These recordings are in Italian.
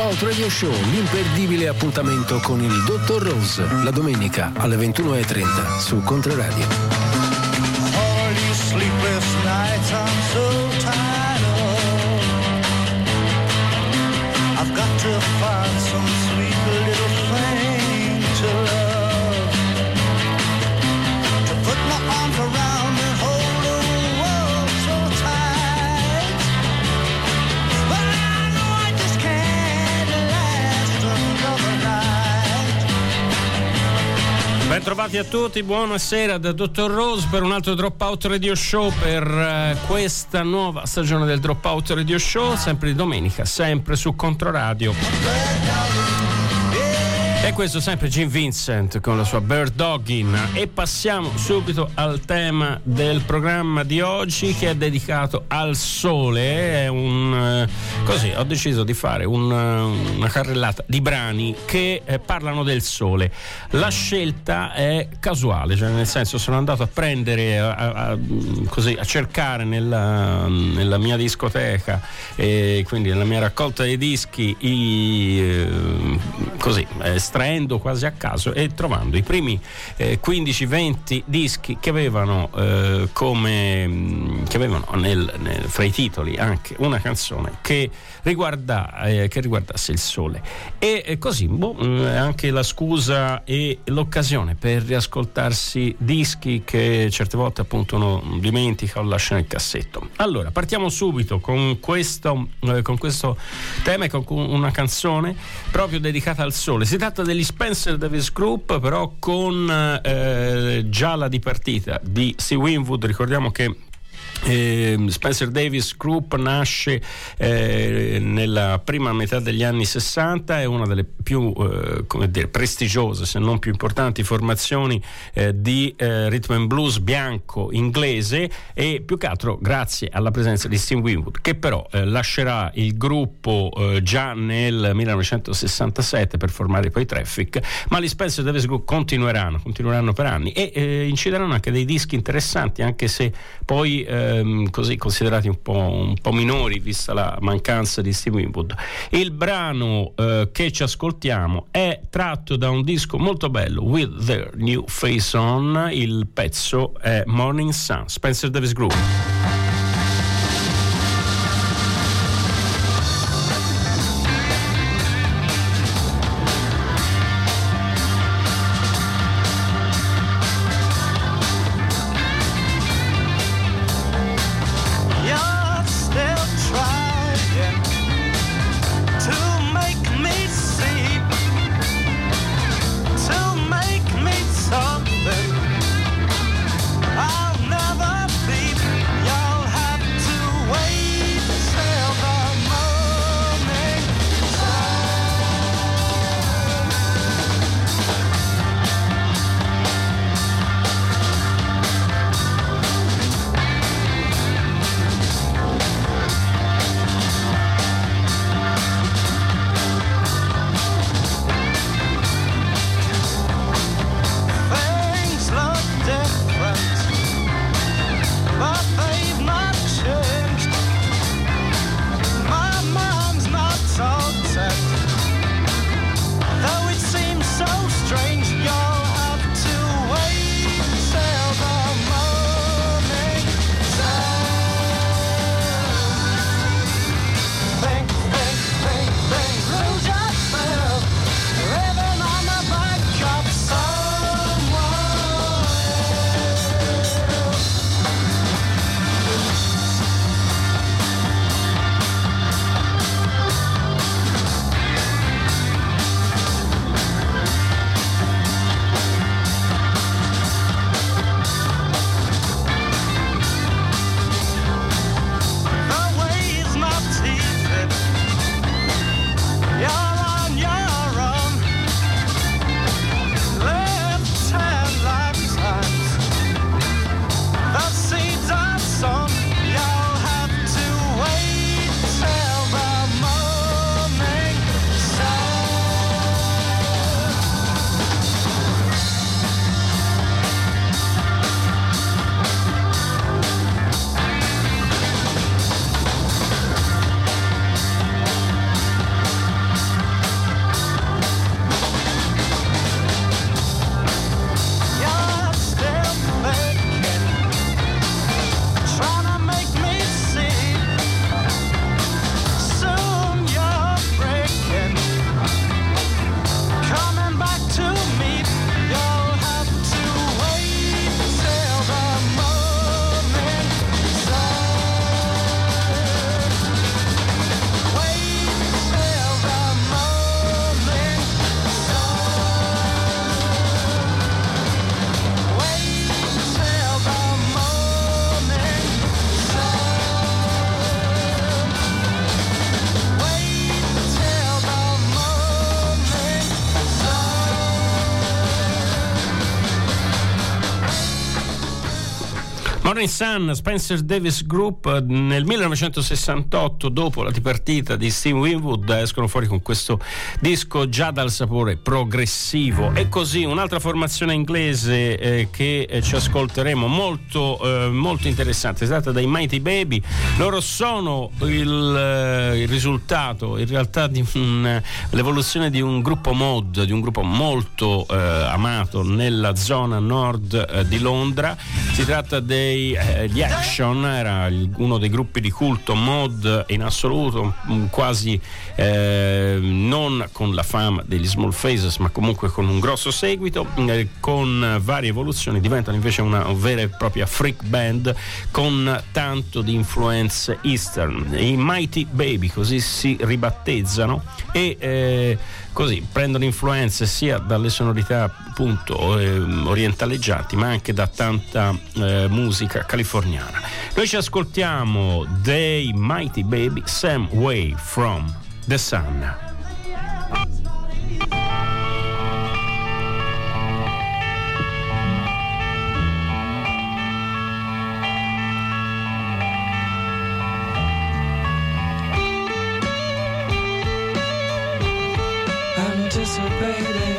Dropout Radio Show, l'imperdibile appuntamento con il Dottor Rose, la domenica alle 21.30 su Controradio. Bentrovati a tutti, buonasera da Dottor Rose per un altro Dropout Radio Show per eh, questa nuova stagione del Dropout Radio Show, sempre di domenica, sempre su Controradio. E questo sempre Jim Vincent con la sua Bird Dogging e passiamo subito al tema del programma di oggi che è dedicato al sole. È un, eh, così ho deciso di fare un, eh, una carrellata di brani che eh, parlano del sole. La scelta è casuale, cioè nel senso sono andato a prendere, a, a, così, a cercare nella, nella, mia discoteca e quindi nella mia raccolta dei dischi i, così, estraendo quasi a caso e trovando i primi eh, 15-20 dischi che avevano eh, come che avevano nel, nel, fra i titoli anche una canzone che, riguarda, eh, che riguardasse il sole. E così boh, anche la scusa e l'occasione per riascoltarsi dischi che certe volte appunto uno dimentica o lascia nel cassetto. Allora partiamo subito con questo, eh, con questo tema e con una canzone proprio dedicata al sole. Si tratta degli Spencer Davis Group, però con eh, già la dipartita di Steve Winwood. Ricordiamo che eh, Spencer Davis Group nasce eh, nella prima metà degli anni 60, è una delle più eh, dire, prestigiose, se non più importanti formazioni eh, di eh, rhythm and blues bianco inglese e più che altro grazie alla presenza di Steve Winwood che però eh, lascerà il gruppo già nel 1967 per formare poi Traffic, ma gli Spencer Davis Group continueranno, continueranno per anni e incideranno anche dei dischi interessanti anche se poi ehm, così considerati un po', un po', minori vista la mancanza di Steve Winwood. Il brano eh, che ci ascoltiamo è tratto da un disco molto bello, With Their New Face On, il pezzo è Morning Sun, Spencer Davis Group. Morning Sun, Spencer Davis Group nel 1968 dopo la dipartita di Steve Winwood escono fuori con questo disco già dal sapore progressivo. E così un'altra formazione inglese eh, che eh, ci ascolteremo molto, eh, molto interessante, è stata dai Mighty Baby. Loro sono il, eh, il risultato in realtà di un, l'evoluzione di un gruppo mod di un gruppo molto eh, amato nella zona nord eh, di Londra. Si tratta dei eh, gli Action, era uno dei gruppi di culto mod in assoluto, quasi eh, non con la fama degli Small Faces, ma comunque con un grosso seguito, eh, con varie evoluzioni diventano invece una vera e propria freak band con tanto di influenze eastern. I Mighty Baby così si ribattezzano e eh, così prendono influenze sia dalle sonorità appunto eh, orientaleggianti ma anche da tanta eh, musica californiana. Noi ci ascoltiamo dei Mighty Baby Sam Way from the Sun. circumstances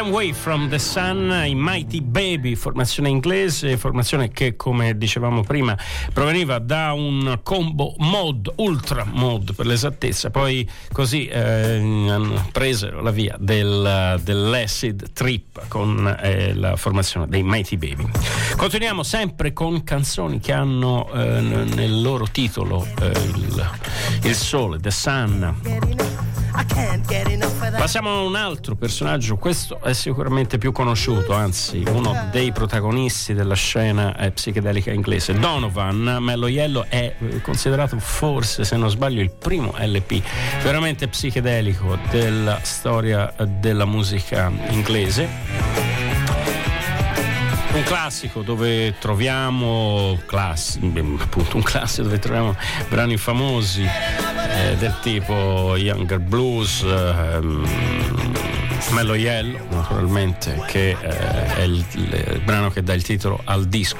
Some Way from the Sun, i Mighty Baby, formazione inglese, formazione che come dicevamo prima proveniva da un combo mod, ultra mod per l'esattezza, poi così eh, preso la via del, dell'acid trip con eh, la formazione dei Mighty Baby. Continuiamo sempre con canzoni che hanno eh, nel loro titolo eh, il, il sole, The Sun. Passiamo a un altro personaggio, questo è sicuramente più conosciuto, anzi uno dei protagonisti della scena eh, psichedelica inglese. Donovan, Mello Yellow è eh, considerato forse, se non sbaglio, il primo LP veramente psichedelico della storia della musica inglese un classico dove troviamo classi, appunto un classico dove troviamo brani famosi eh, del tipo Younger Blues ehm, Mellow Yellow naturalmente che eh, è il, il, brano che dà il titolo al disco.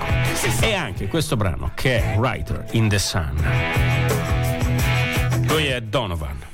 E anche questo brano che è Writer in the Sun. Lui è Donovan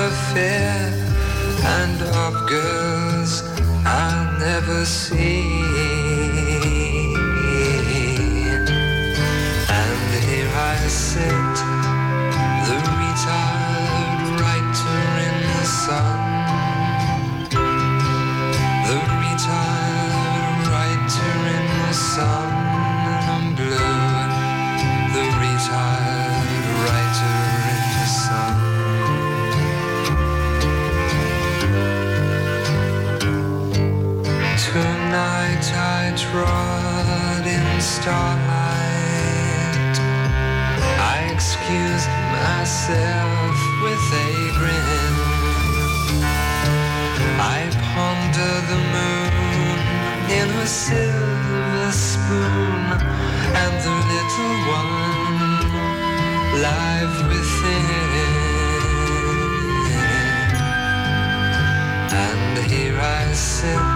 the fear and of girls I'll never see. dancing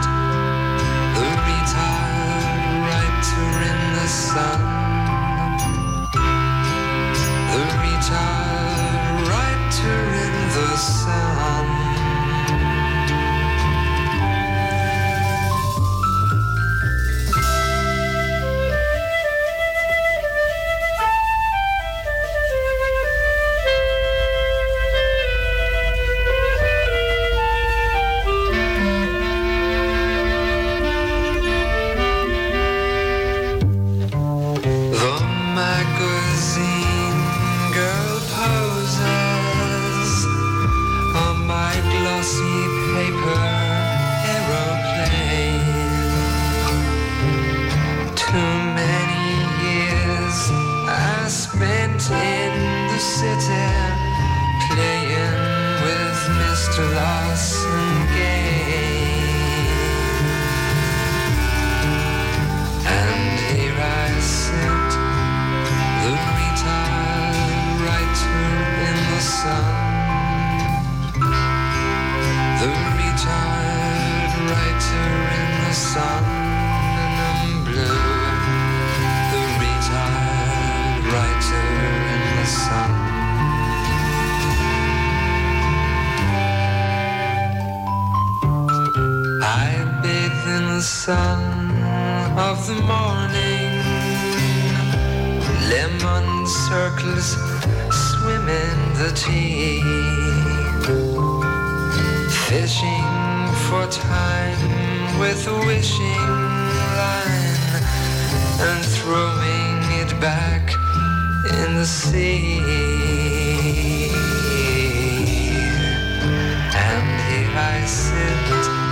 sun and i blue. The retired writer in the sun. I bathe in the sun of the morning. Lemon circles swim in the tea. Fishing for time with a wishing line and throwing it back in the sea. And here I sit.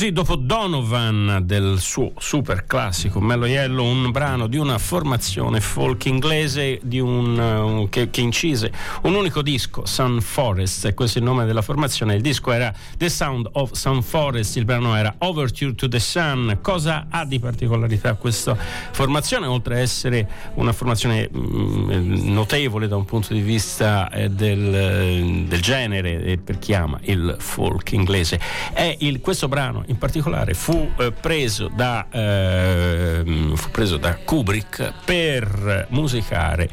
Così dopo Donovan del suo super classico Mellow Yellow, un brano di una formazione folk inglese un, uh, che, che, incise un unico disco, Sun Forest, e questo è il nome della formazione. Il disco era The Sound of Sun Forest, il brano era Overture to the Sun. Cosa ha di particolarità questa formazione, oltre a essere una formazione mh, mm, notevole da un punto di vista eh, del, del, genere, eh, per chi ama il folk inglese? È il, questo brano in particolare fu, eh, preso, da, eh, fu preso da Kubrick per musicare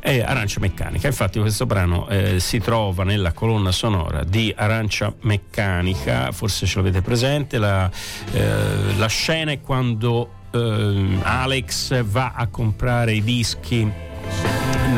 eh, Arancia Meccanica. Infatti questo brano eh, si trova nella colonna sonora di Arancia Meccanica, forse ce l'avete presente, la, eh, la scena è quando eh, Alex va a comprare i dischi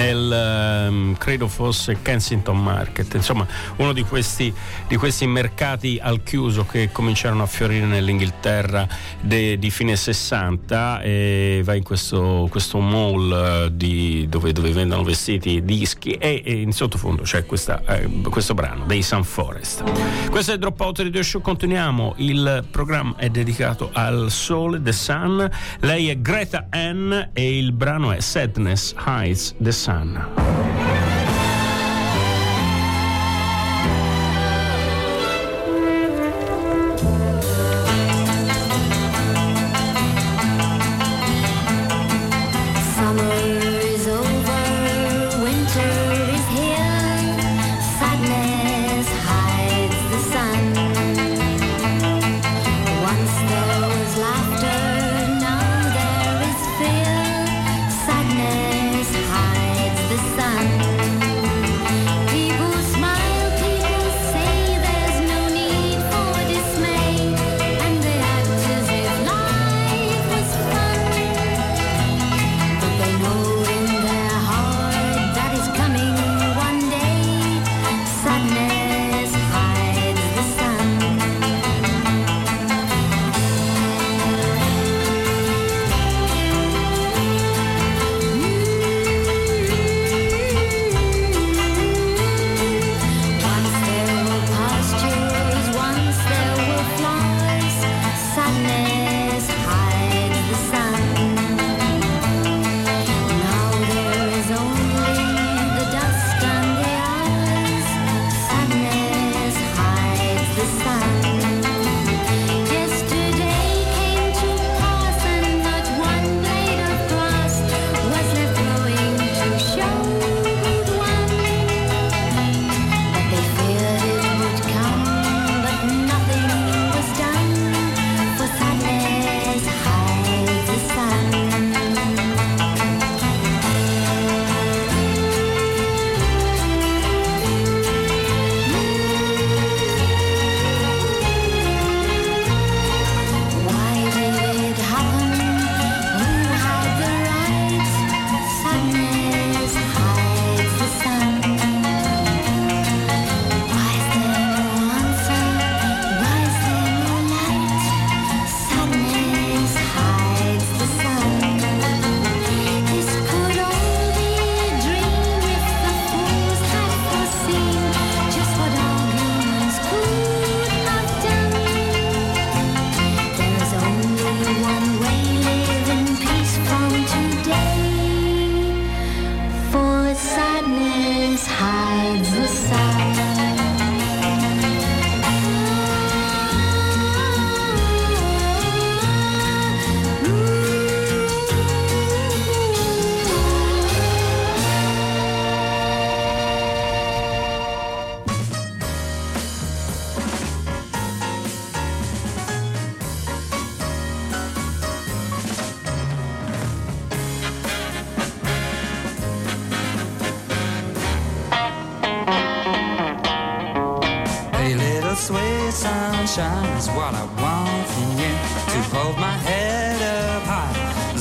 nel um, credo fosse Kensington Market, insomma uno di questi, di questi, mercati al chiuso che cominciarono a fiorire nell'Inghilterra de, di fine 60 e va in questo, questo mall uh, di, dove, dove, vendono vestiti, dischi e, e in sottofondo c'è questa, eh, questo brano dei Sun Forest. Questo è Dropout Radio Show, continuiamo, il programma è dedicato al sole, The Sun, lei è Greta Ann e il brano è Sadness Hides the Sun. sun.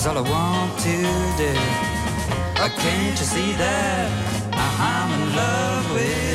is all I want to do. Oh, can't you see that I'm in love with?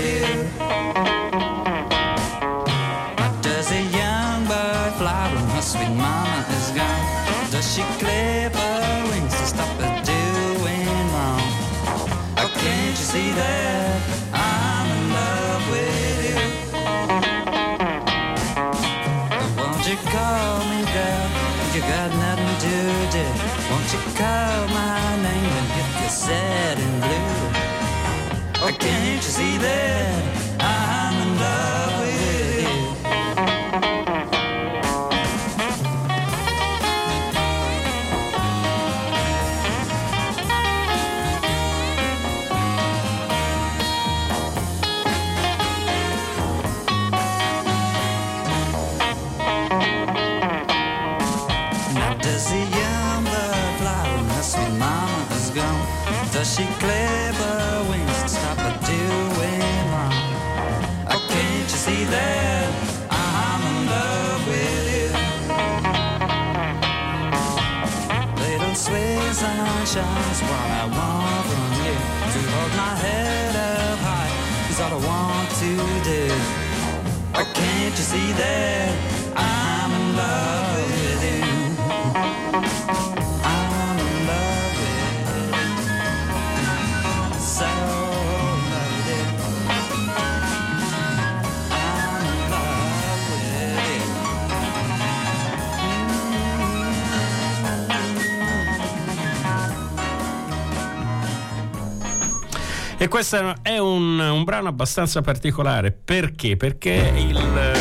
See that I'm in love with you? I'm in love with you. So. E questo è un, un brano abbastanza particolare perché? Perché il,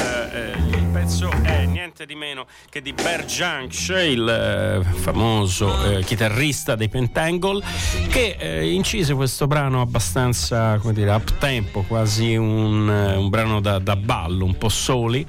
niente di meno che di Bear Junks, il eh, famoso eh, chitarrista dei Pentangle, che eh, incise questo brano abbastanza, come dire, up tempo, quasi un, eh, un brano da, da ballo, un po' soli.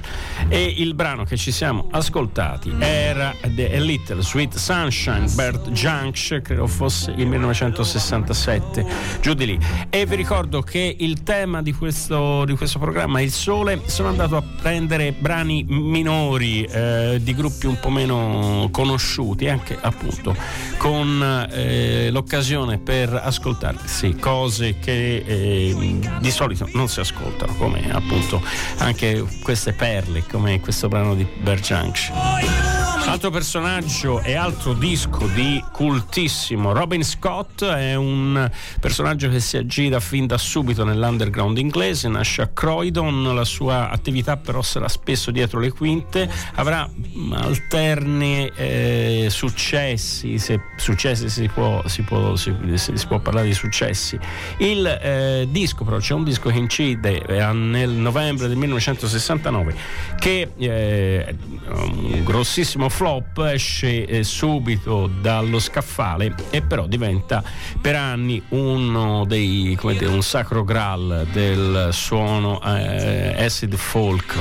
E il brano che ci siamo ascoltati era The Little Sweet Sunshine, Bert Junks, credo fosse il 1967, giù di lì. E vi ricordo che il tema di questo, di questo programma, Il Sole, sono andato a prendere brani minori eh, di gruppi un po' meno conosciuti, anche appunto con eh, l'occasione per ascoltarsi cose che eh, di solito non si ascoltano, come appunto anche queste perle, come questo brano di Berjanks. Altro personaggio e altro disco di cultissimo Robin Scott è un personaggio che si aggira fin da subito nell'underground inglese, nasce a Croydon, la sua attività però sarà spesso dietro le quinte, avrà alterni eh, successi, se successi si può, si, può, si, si può parlare di successi. Il eh, disco però c'è un disco che incide eh, nel novembre del 1969 che è un grossissimo flop, esce eh, subito dallo scaffale e però diventa per anni uno dei, come dire, un sacro graal del suono eh, acid folk.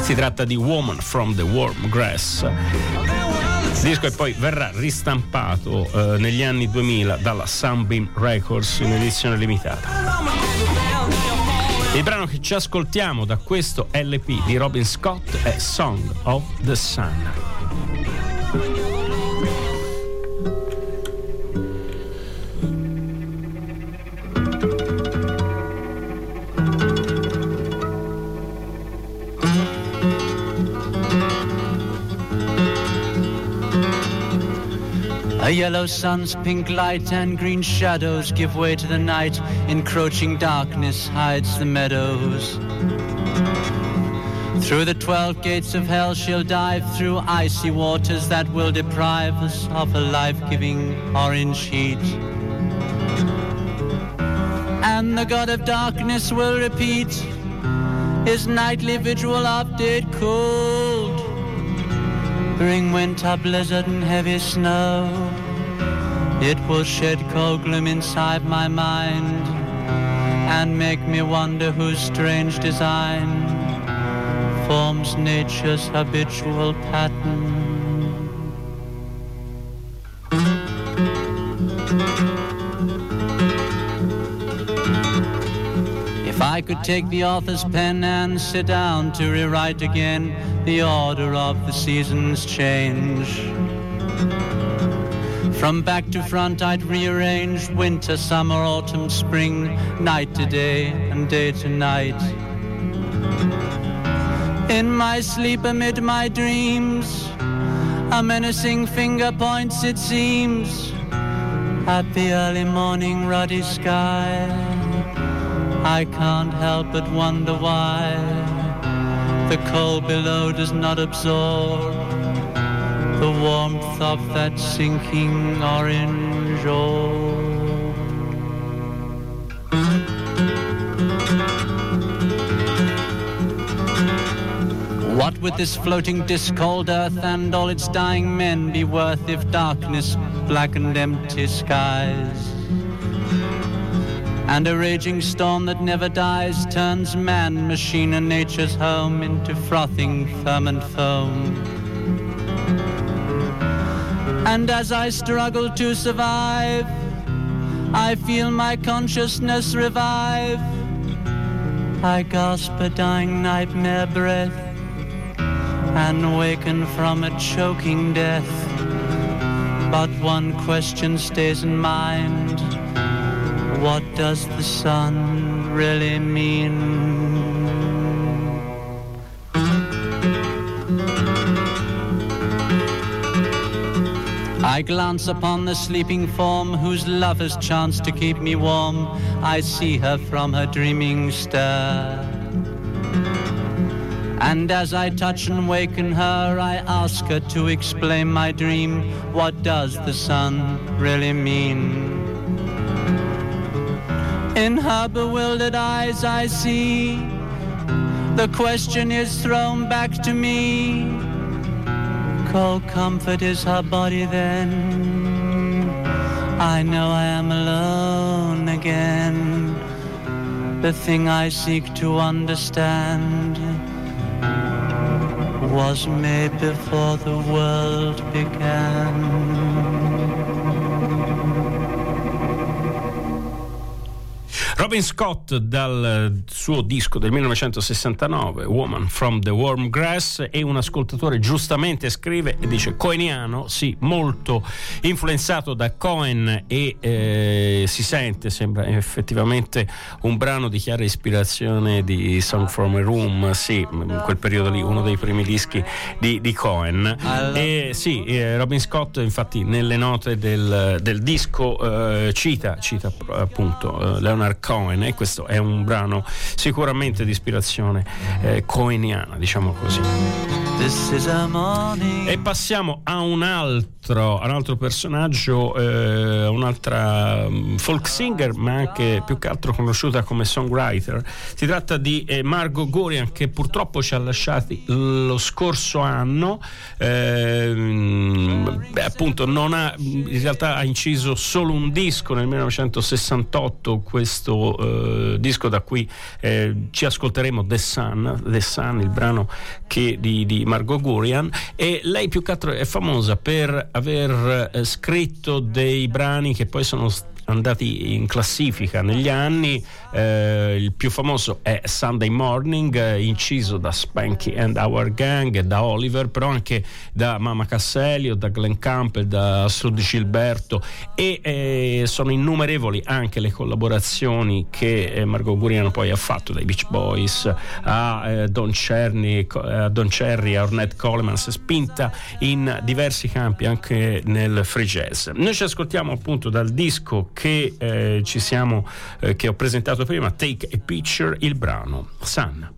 Si tratta di Woman from the Warm Grass. Il disco e poi verrà ristampato eh, negli anni 2000 dalla Sunbeam Records in edizione limitata. Il brano che ci ascoltiamo da questo LP di Robin Scott è Song of the Sun. A yellow sun's pink light and green shadows give way to the night. Encroaching darkness hides the meadows. Through the twelve gates of hell she'll dive through icy waters that will deprive us of a life-giving orange heat. And the god of darkness will repeat his nightly vigil of dead cold. Bring winter blizzard and heavy snow. It will shed cold gloom inside my mind and make me wonder whose strange design forms nature's habitual pattern. If I could take the author's pen and sit down to rewrite again the order of the seasons change. From back to front I'd rearrange winter, summer, autumn, spring, night to day and day to night. In my sleep amid my dreams, a menacing finger points it seems at the early morning ruddy sky. I can't help but wonder why the cold below does not absorb the warmth of that sinking orange. What would this floating disc called Earth and all its dying men be worth if darkness blackened empty skies? And a raging storm that never dies turns man, machine, and nature's home into frothing ferment foam. And as I struggle to survive, I feel my consciousness revive. I gasp a dying nightmare breath and waken from a choking death. But one question stays in mind What does the sun really mean? I glance upon the sleeping form whose love has chanced to keep me warm. I see her from her dreaming stir. And as I touch and waken her, I ask her to explain my dream. What does the sun really mean? In her bewildered eyes, I see the question is thrown back to me. Cold comfort is her body then. I know I am alone again. The thing I seek to understand was made before the world began. Robin Scott dal suo disco del 1969, Woman from the Warm Grass, e un ascoltatore giustamente scrive e dice coeniano, sì, molto influenzato da Cohen e eh, si sente, sembra effettivamente un brano di chiara ispirazione di Song from a Room, sì, in quel periodo lì, uno dei primi dischi di, di Cohen. E sì, eh, Robin Scott infatti nelle note del, del disco eh, cita, cita appunto eh, Leonard Cohen e questo è un brano sicuramente di ispirazione eh, coeniana, diciamo così. E passiamo a un altro, un altro personaggio, eh, un'altra mm, folk singer, ma anche più che altro conosciuta come songwriter. Si tratta di eh, Margot Gorian che purtroppo ci ha lasciati lo scorso anno. Eh, beh, appunto, ha, in realtà ha inciso solo un disco nel 1968, questo eh, disco da cui eh, ci ascolteremo The Sun, The Sun, il brano che di, di Margot Gurian e lei più che altro è famosa per aver eh, scritto dei brani che poi sono andati in classifica negli anni. Eh, il più famoso è Sunday Morning, inciso da Spanky and Our Gang da Oliver, però anche da Mama Casselio, da Glenn Campbell, da Sud Gilberto e eh, sono innumerevoli anche le collaborazioni che eh, Margot Guriano poi ha fatto dai Beach Boys a eh, Don, Cerny, a Don Cherry, a Ornette Coleman, si è spinta in diversi campi anche nel free jazz. Noi ci ascoltiamo appunto dal disco che eh, siamo, eh, che ho presentato prima, Take a Picture, il brano Sun.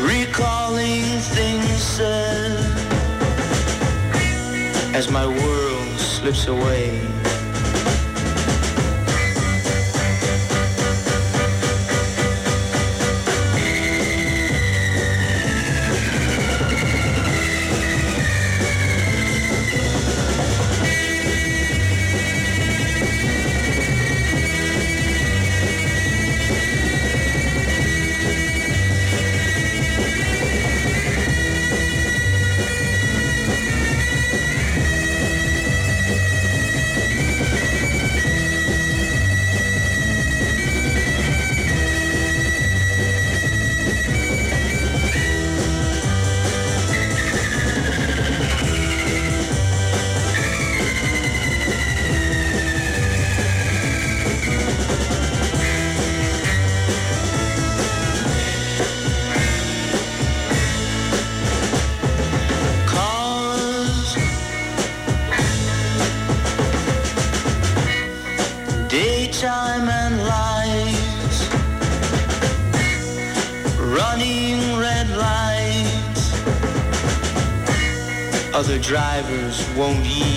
recalling things said. As my world slips away. drivers won't yield.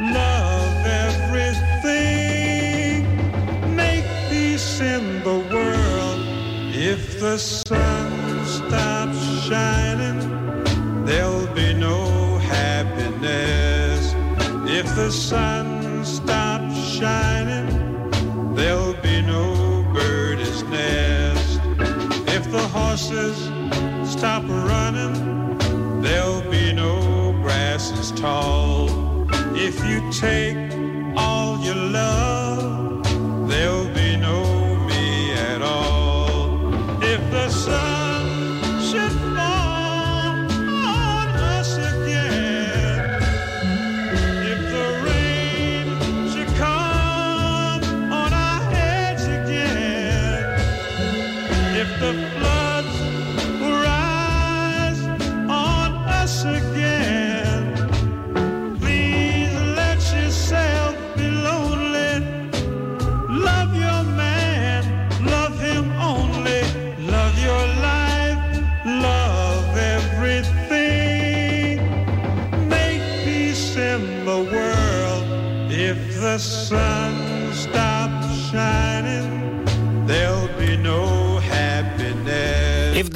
love everything. Make peace in the world. If the sun stops shining, there'll be no happiness. If the sun stops shining, there'll be no nest. If the horses stop running, there'll be no grasses tall. If you take all your love, there'll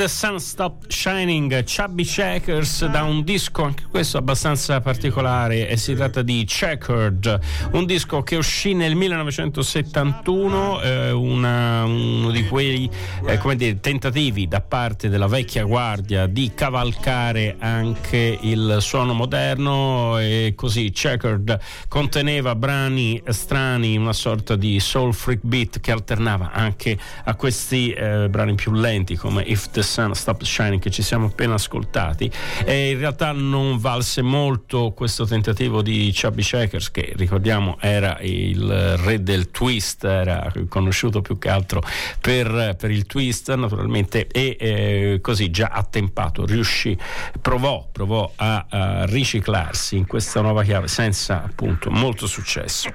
the Sun Stop Shining, Chubby Checkers da un disco anche questo abbastanza particolare e si tratta di Checkered, un disco che uscì nel 1971, eh, una- uno di quei eh, dire, tentativi da parte della vecchia guardia di cavalcare anche il suono moderno e così Checkered conteneva brani strani, una sorta di soul freak beat che alternava anche a questi eh, brani più lenti come If the Sun Stops Shining che ci siamo appena ascoltati. E in realtà non valse molto questo tentativo di Chubby Checkers che ricordiamo era il re del twist era conosciuto più che altro per, per il twist naturalmente e eh, così già attempato riuscì provò, provò a, a riciclarsi in questa nuova chiave senza appunto molto successo.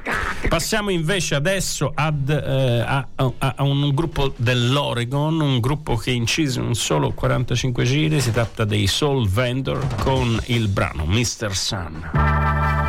Passiamo invece adesso ad, eh, a, a- a un gruppo dell'Oregon un gruppo che incise in solo 45 giri si tratta dei Soul Vendor con il brano Mr. Sun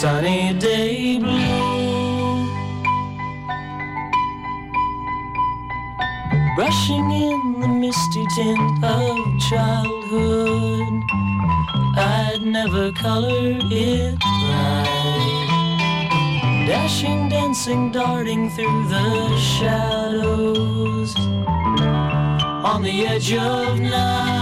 sunny day blue. Rushing in the misty tint of childhood, I'd never color it right. Dashing, dancing, darting through the shadows on the edge of night.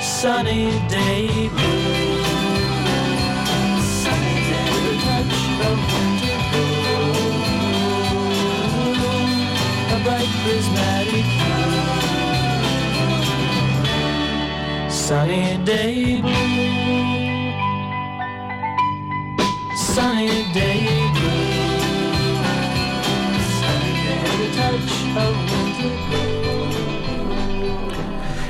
Sunny day blue, sunny day touch of winter blue, a bright prismatic blue, sunny day blue, sunny day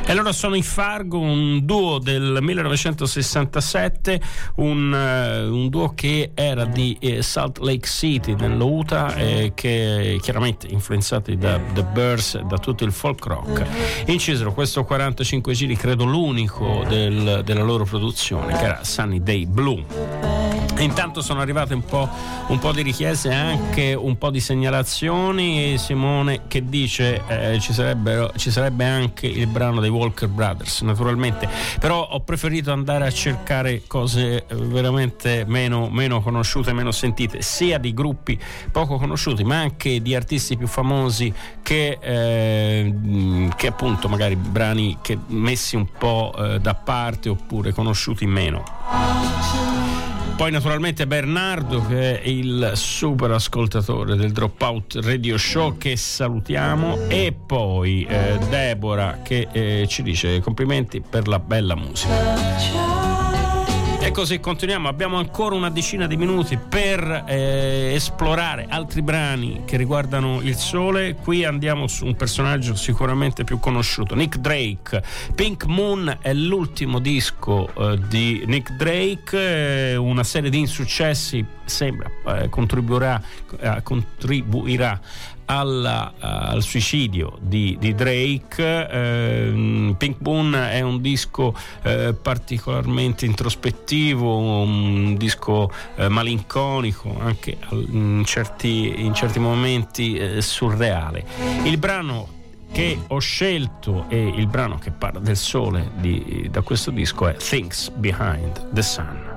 E allora sono i Fargo, un duo del 1967, un, eh, un duo che era di eh, Salt Lake City, nell'Utah, e che chiaramente influenzati da The Birds, da tutto il folk rock. Incisero questo 45 giri, credo l'unico del- della loro produzione, che era Sunny Day Blue. Intanto sono arrivate un po', un po' di richieste anche un po' di segnalazioni. Simone che dice eh, ci, ci sarebbe anche il brano dei Walker Brothers, naturalmente. Però ho preferito andare a cercare cose eh, veramente meno, meno conosciute, meno sentite, sia di gruppi poco conosciuti, ma anche di artisti più famosi che, eh, che appunto magari brani messi un po' eh, da parte oppure conosciuti meno. Poi naturalmente Bernardo che è il super ascoltatore del Dropout Radio Show che salutiamo e poi eh, Deborah che eh, ci dice complimenti per la bella musica. E così continuiamo, abbiamo ancora una decina di minuti per eh, esplorare altri brani che riguardano il sole. Qui andiamo su un personaggio sicuramente più conosciuto, Nick Drake. Pink Moon è l'ultimo disco eh, di Nick Drake, eh, una serie di insuccessi sembra eh, contribuirà, eh, contribuirà alla- al suicidio di, di Drake. Ehm, Pink Moon è un disco eh, particolarmente introspettivo, un disco eh, malinconico, anche in certi, in certi momenti eh, surreale. Il brano che ho scelto e il brano che parla del sole di- da questo disco è Things Behind the Sun.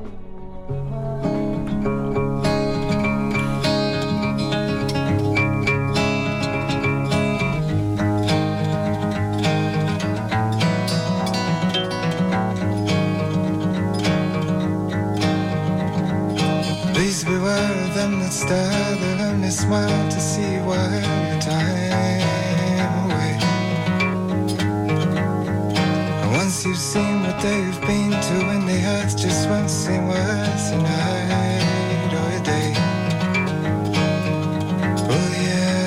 Smile to see while your time away. And once you've seen what they've been to, when the earth just won't seem worth a night or a day. You hear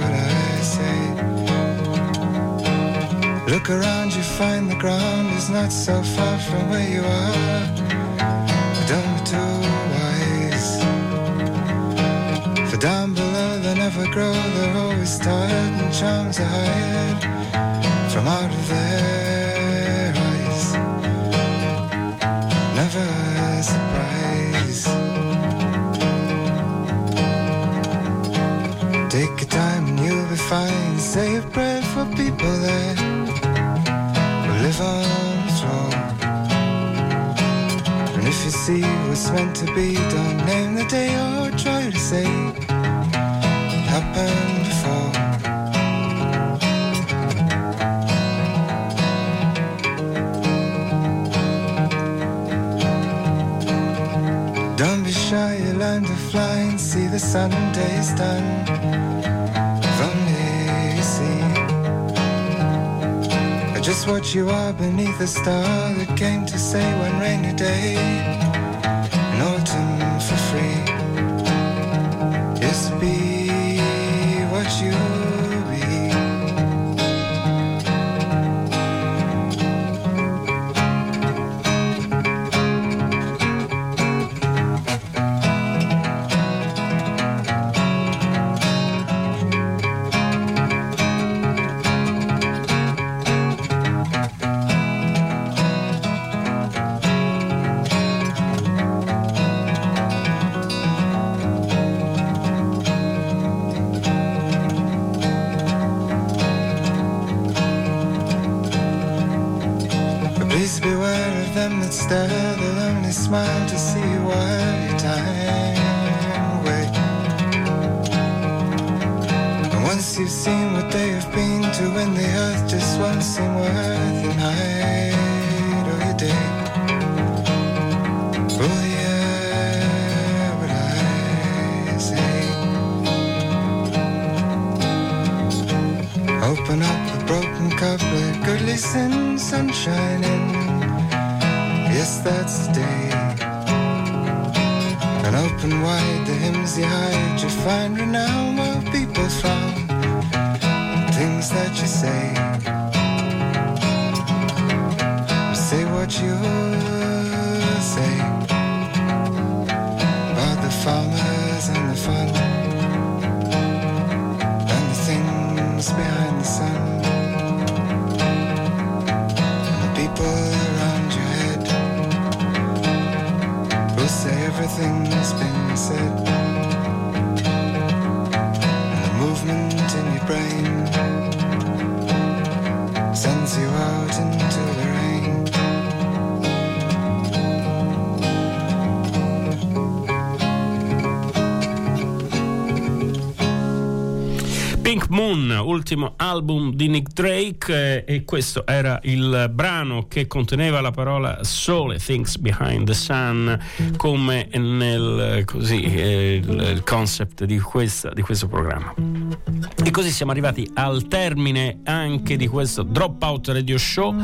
what I say? Look around, you find the ground is not so far from where you are. Don't be never grow, they're always tired and charms are hired from out of their eyes. Never a surprise. Take your time and you'll be fine. Save bread for people that will live on the throne. And if you see what's meant to be, done, name the day or try to say. Don't be shy, you learn to fly and see the Sunday's done. If you see just what you are beneath a star that came to say one rainy day Moon, ultimo album di Nick Drake eh, e questo era il brano che conteneva la parola sole, Things Behind the Sun, come nel così, eh, il, il concept di, questa, di questo programma. Così siamo arrivati al termine anche di questo Dropout Radio Show.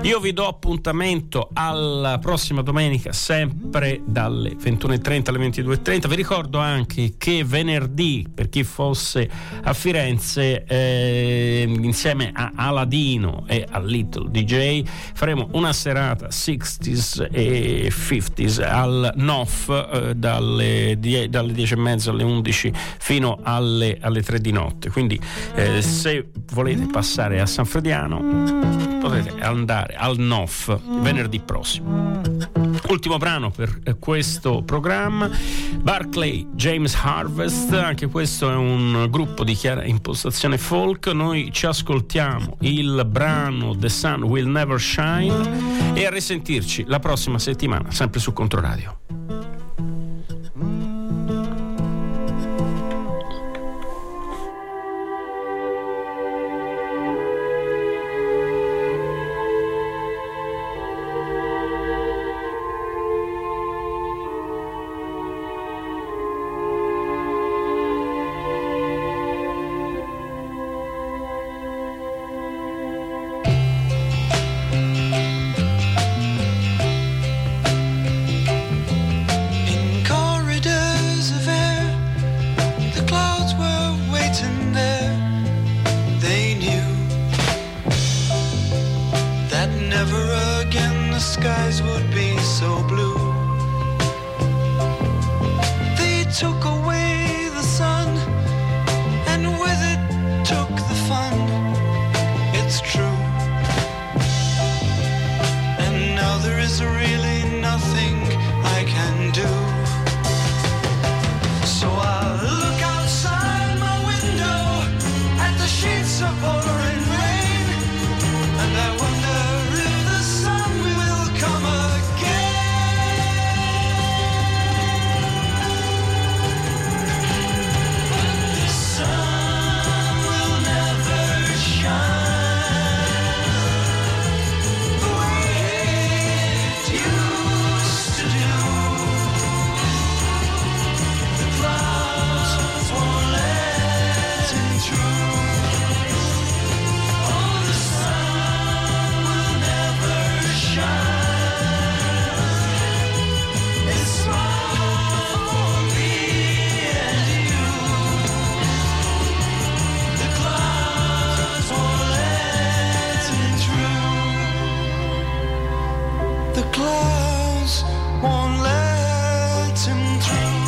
Io vi do appuntamento alla prossima domenica, sempre dalle 21.30 alle 22.30. Vi ricordo anche che venerdì, per chi fosse a Firenze, eh, insieme a Aladino e a Little DJ, faremo una serata 60s e 50s al NOF eh, dalle 10.30 alle 11 fino alle, alle 3 di notte. Quindi eh, se volete passare a San Frediano potete andare al NOF venerdì prossimo. Ultimo brano per eh, questo programma, Barclay James Harvest, anche questo è un gruppo di chiara impostazione folk, noi ci ascoltiamo il brano The Sun Will Never Shine e a risentirci la prossima settimana, sempre su Controradio. the clouds won't let him through.